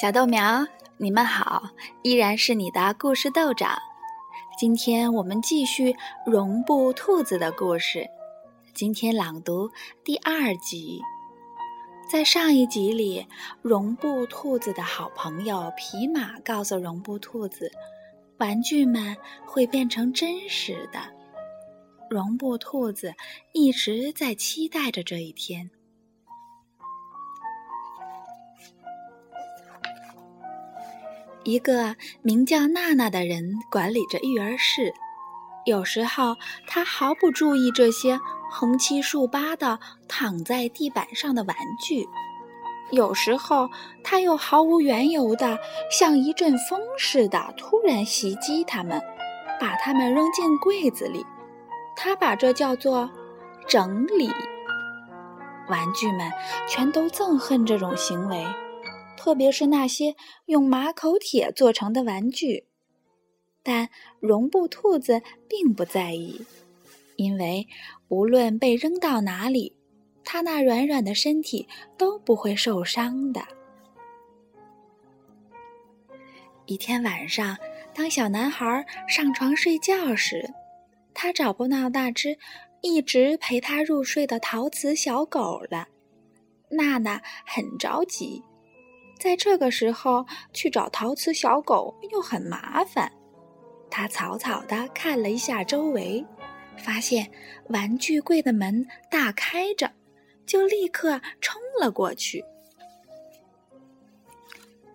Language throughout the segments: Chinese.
小豆苗，你们好，依然是你的故事豆长。今天我们继续绒布兔子的故事。今天朗读第二集。在上一集里，绒布兔子的好朋友皮马告诉绒布兔子，玩具们会变成真实的。绒布兔子一直在期待着这一天。一个名叫娜娜的人管理着育儿室，有时候他毫不注意这些横七竖八的躺在地板上的玩具，有时候他又毫无缘由的像一阵风似的突然袭击他们，把他们扔进柜子里。他把这叫做整理。玩具们全都憎恨这种行为。特别是那些用马口铁做成的玩具，但绒布兔子并不在意，因为无论被扔到哪里，它那软软的身体都不会受伤的。一天晚上，当小男孩上床睡觉时，他找不到那只一直陪他入睡的陶瓷小狗了。娜娜很着急。在这个时候去找陶瓷小狗又很麻烦，他草草地看了一下周围，发现玩具柜的门大开着，就立刻冲了过去。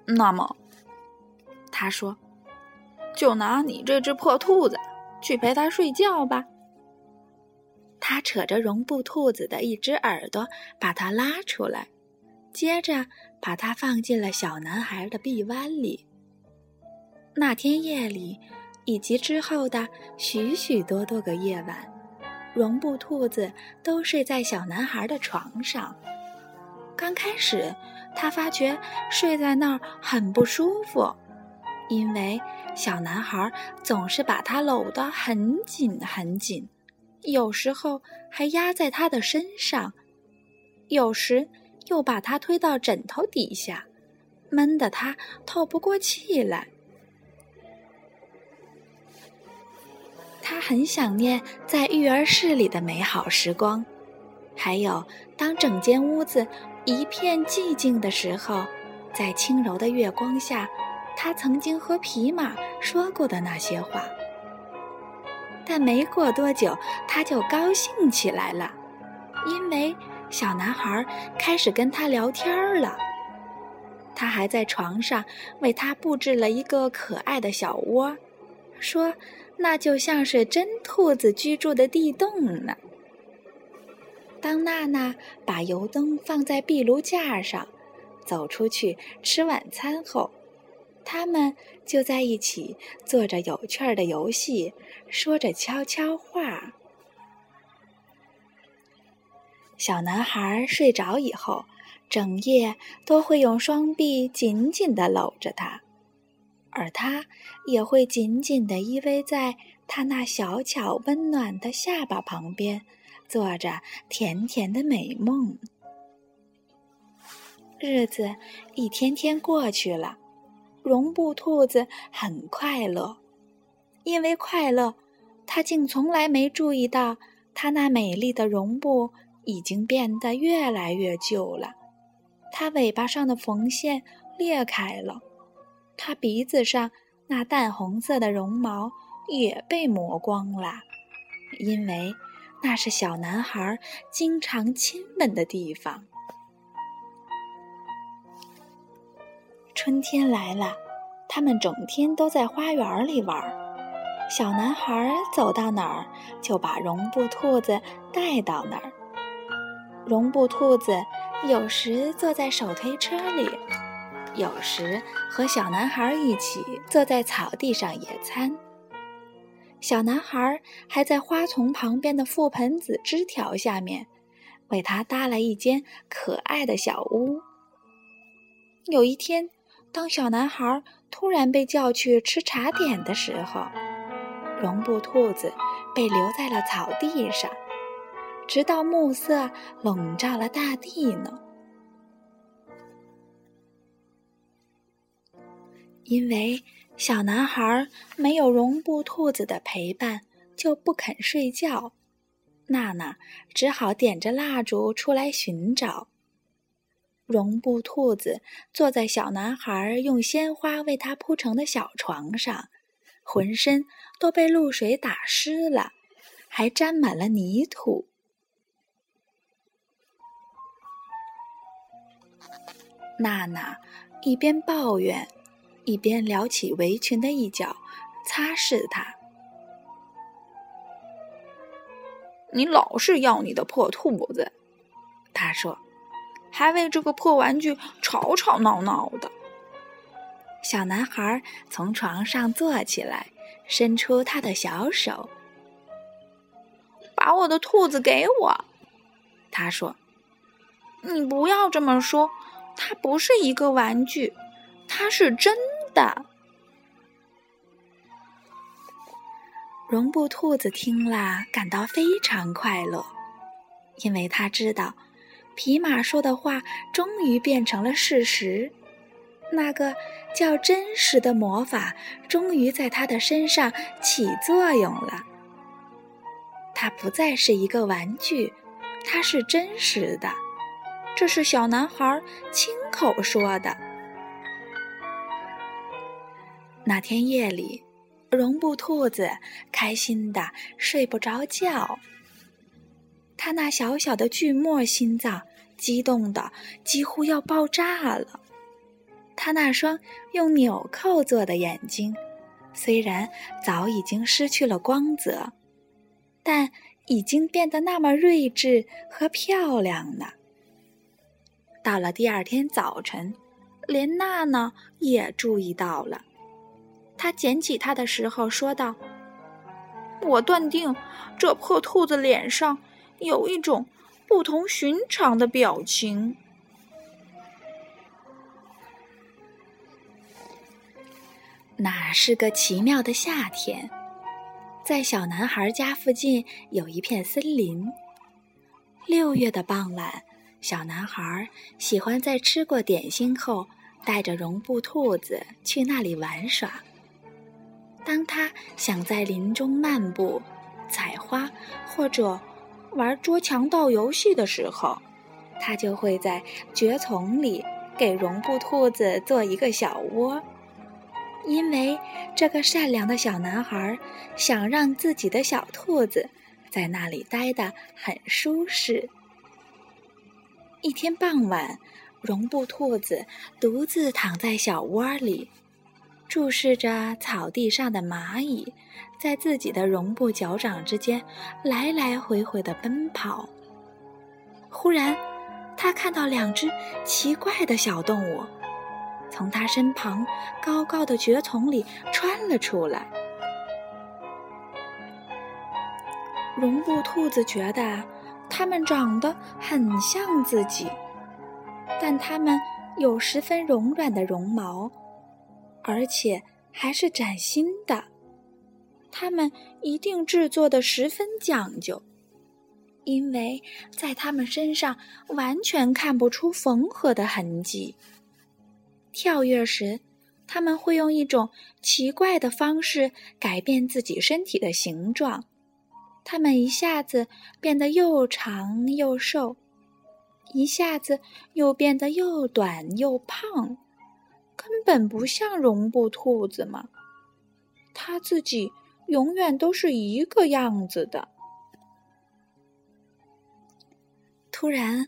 那么，他说：“就拿你这只破兔子去陪它睡觉吧。”他扯着绒布兔子的一只耳朵，把它拉出来。接着把它放进了小男孩的臂弯里。那天夜里，以及之后的许许多多个夜晚，绒布兔子都睡在小男孩的床上。刚开始，他发觉睡在那儿很不舒服，因为小男孩总是把他搂得很紧很紧，有时候还压在他的身上，有时。又把他推到枕头底下，闷得他透不过气来。他很想念在育儿室里的美好时光，还有当整间屋子一片寂静的时候，在轻柔的月光下，他曾经和皮马说过的那些话。但没过多久，他就高兴起来了，因为。小男孩开始跟他聊天了，他还在床上为他布置了一个可爱的小窝，说那就像是真兔子居住的地洞呢。当娜娜把油灯放在壁炉架上，走出去吃晚餐后，他们就在一起做着有趣的游戏，说着悄悄话。小男孩睡着以后，整夜都会用双臂紧紧地搂着他，而他也会紧紧地依偎在他那小巧温暖的下巴旁边，做着甜甜的美梦。日子一天天过去了，绒布兔子很快乐，因为快乐，他竟从来没注意到他那美丽的绒布。已经变得越来越旧了，它尾巴上的缝线裂开了，它鼻子上那淡红色的绒毛也被磨光了，因为那是小男孩经常亲吻的地方。春天来了，他们整天都在花园里玩。小男孩走到哪儿，就把绒布兔子带到哪儿。绒布兔子有时坐在手推车里，有时和小男孩一起坐在草地上野餐。小男孩还在花丛旁边的覆盆子枝条下面，为他搭了一间可爱的小屋。有一天，当小男孩突然被叫去吃茶点的时候，绒布兔子被留在了草地上。直到暮色笼罩了大地呢。因为小男孩没有绒布兔子的陪伴，就不肯睡觉。娜娜只好点着蜡烛出来寻找。绒布兔子坐在小男孩用鲜花为他铺成的小床上，浑身都被露水打湿了，还沾满了泥土。娜娜一边抱怨，一边撩起围裙的一角，擦拭它。你老是要你的破兔子，他说，还为这个破玩具吵吵闹闹的。小男孩从床上坐起来，伸出他的小手，把我的兔子给我。他说：“你不要这么说。”它不是一个玩具，它是真的。绒布兔子听了，感到非常快乐，因为他知道，皮马说的话终于变成了事实。那个叫真实的魔法，终于在他的身上起作用了。它不再是一个玩具，它是真实的。这是小男孩亲口说的。那天夜里，绒布兔子开心的睡不着觉。他那小小的锯末心脏激动的几乎要爆炸了。他那双用纽扣做的眼睛，虽然早已经失去了光泽，但已经变得那么睿智和漂亮呢。到了第二天早晨，连娜娜也注意到了。她捡起它的时候说道：“我断定，这破兔子脸上有一种不同寻常的表情。”那是个奇妙的夏天，在小男孩家附近有一片森林。六月的傍晚。小男孩喜欢在吃过点心后，带着绒布兔子去那里玩耍。当他想在林中漫步、采花或者玩捉强盗游戏的时候，他就会在蕨丛里给绒布兔子做一个小窝，因为这个善良的小男孩想让自己的小兔子在那里待得很舒适。一天傍晚，绒布兔子独自躺在小窝里，注视着草地上的蚂蚁在自己的绒布脚掌之间来来回回的奔跑。忽然，他看到两只奇怪的小动物从他身旁高高的蕨丛里穿了出来。绒布兔子觉得。它们长得很像自己，但它们有十分柔软的绒毛，而且还是崭新的。它们一定制作的十分讲究，因为在它们身上完全看不出缝合的痕迹。跳跃时，它们会用一种奇怪的方式改变自己身体的形状。它们一下子变得又长又瘦，一下子又变得又短又胖，根本不像绒布兔子嘛。它自己永远都是一个样子的。突然，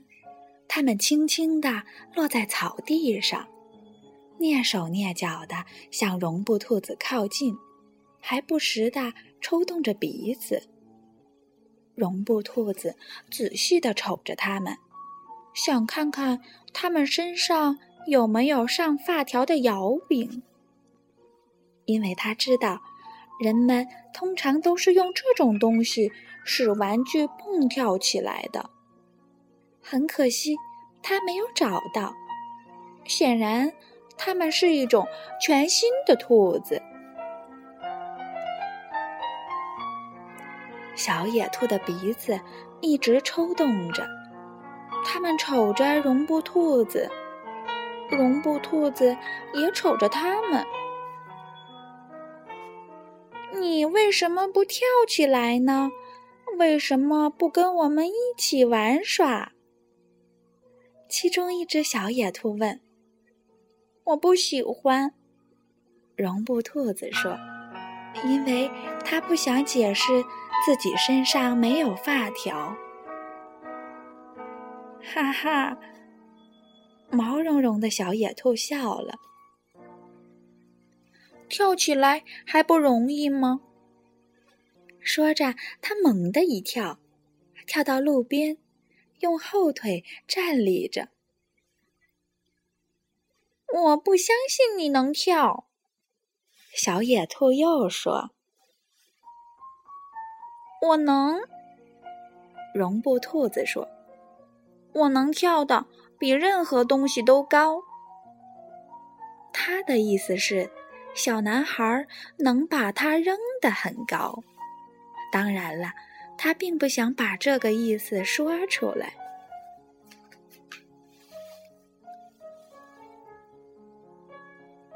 它们轻轻地落在草地上，蹑手蹑脚地向绒布兔子靠近，还不时地抽动着鼻子。绒布兔子仔细地瞅着它们，想看看它们身上有没有上发条的摇柄，因为他知道，人们通常都是用这种东西使玩具蹦跳起来的。很可惜，他没有找到。显然，它们是一种全新的兔子。小野兔的鼻子一直抽动着，它们瞅着绒布兔子，绒布兔子也瞅着它们。你为什么不跳起来呢？为什么不跟我们一起玩耍？”其中一只小野兔问。“我不喜欢。”绒布兔子说，“因为它不想解释自己身上没有发条。”哈哈，毛茸茸的小野兔笑了。跳起来还不容易吗？说着，他猛地一跳，跳到路边，用后腿站立着。我不相信你能跳，小野兔又说。我能，绒布兔子说。我能跳的比任何东西都高。他的意思是，小男孩能把它扔得很高。当然了，他并不想把这个意思说出来。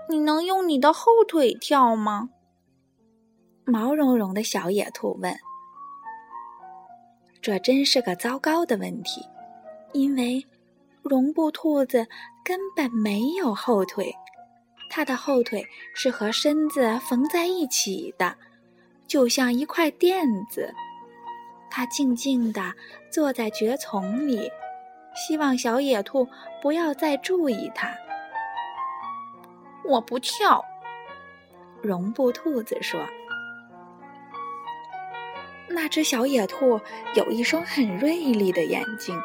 你能用你的后腿跳吗？毛茸茸的小野兔问。这真是个糟糕的问题。因为绒布兔子根本没有后腿，它的后腿是和身子缝在一起的，就像一块垫子。它静静地坐在蕨丛里，希望小野兔不要再注意它。我不跳，绒布兔子说。那只小野兔有一双很锐利的眼睛。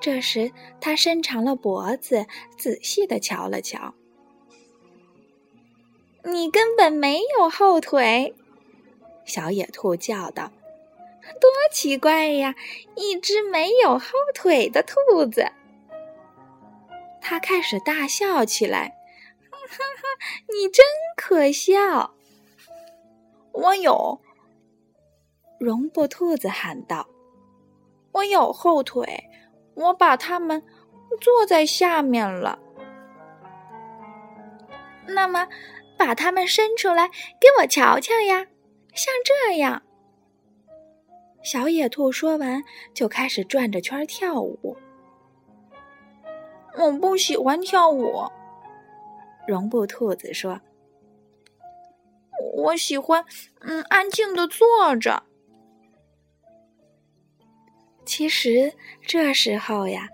这时，他伸长了脖子，仔细的瞧了瞧。“你根本没有后腿！”小野兔叫道，“多奇怪呀，一只没有后腿的兔子！”他开始大笑起来，“哈哈，你真可笑！”我有，绒布兔子喊道，“我有后腿。”我把它们坐在下面了。那么，把它们伸出来给我瞧瞧呀，像这样。小野兔说完，就开始转着圈跳舞。我不喜欢跳舞，绒布兔子说：“我喜欢，嗯，安静的坐着。”其实这时候呀，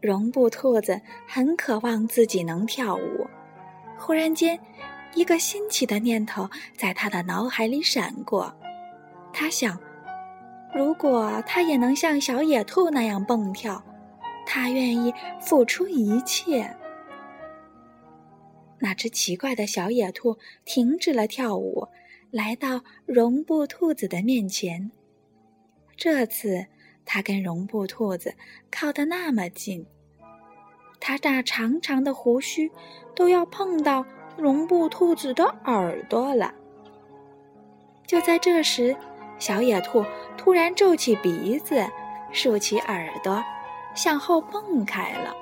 绒布兔子很渴望自己能跳舞。忽然间，一个新奇的念头在他的脑海里闪过。他想，如果他也能像小野兔那样蹦跳，他愿意付出一切。那只奇怪的小野兔停止了跳舞，来到绒布兔子的面前。这次。它跟绒布兔子靠得那么近，它那长长的胡须都要碰到绒布兔子的耳朵了。就在这时，小野兔突然皱起鼻子，竖起耳朵，向后蹦开了。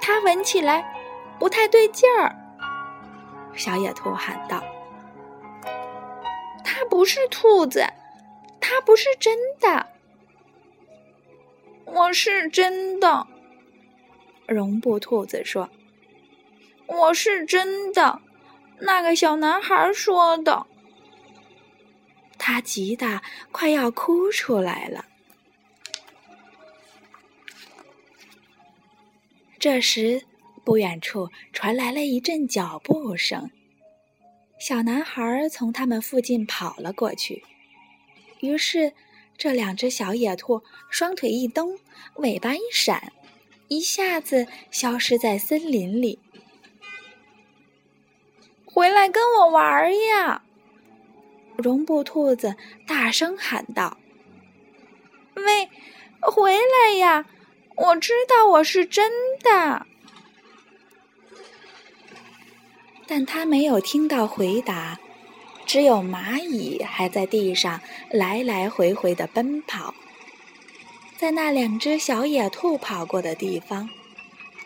它闻起来不太对劲儿，小野兔喊道。不是兔子，它不是真的。我是真的，绒布兔子说：“我是真的。”那个小男孩说的。他急得快要哭出来了。这时，不远处传来了一阵脚步声。小男孩从他们附近跑了过去，于是这两只小野兔双腿一蹬，尾巴一闪，一下子消失在森林里。回来跟我玩呀！绒布兔子大声喊道：“喂，回来呀！我知道我是真的。”但他没有听到回答，只有蚂蚁还在地上来来回回的奔跑。在那两只小野兔跑过的地方，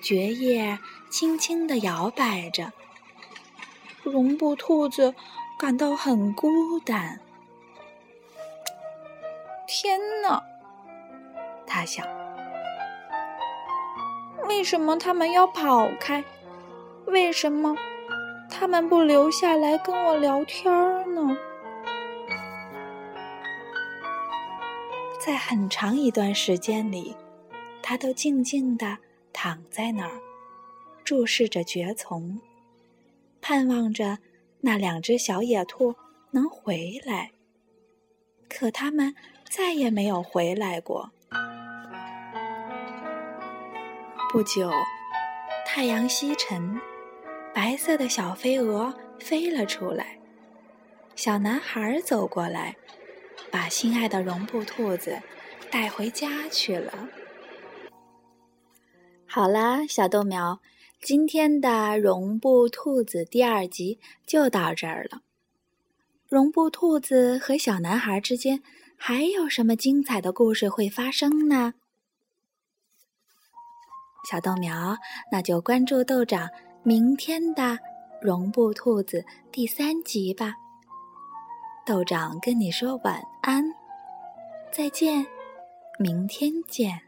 蕨叶轻轻地摇摆着，绒布兔子感到很孤单。天哪！他想，为什么他们要跑开？为什么他们不留下来跟我聊天呢？在很长一段时间里，他都静静地躺在那儿，注视着蕨丛，盼望着那两只小野兔能回来。可他们再也没有回来过。不久，太阳西沉，白色的小飞蛾飞了出来。小男孩走过来。把心爱的绒布兔子带回家去了。好啦，小豆苗，今天的绒布兔子第二集就到这儿了。绒布兔子和小男孩之间还有什么精彩的故事会发生呢？小豆苗，那就关注豆长明天的绒布兔子第三集吧。豆长跟你说晚安，再见，明天见。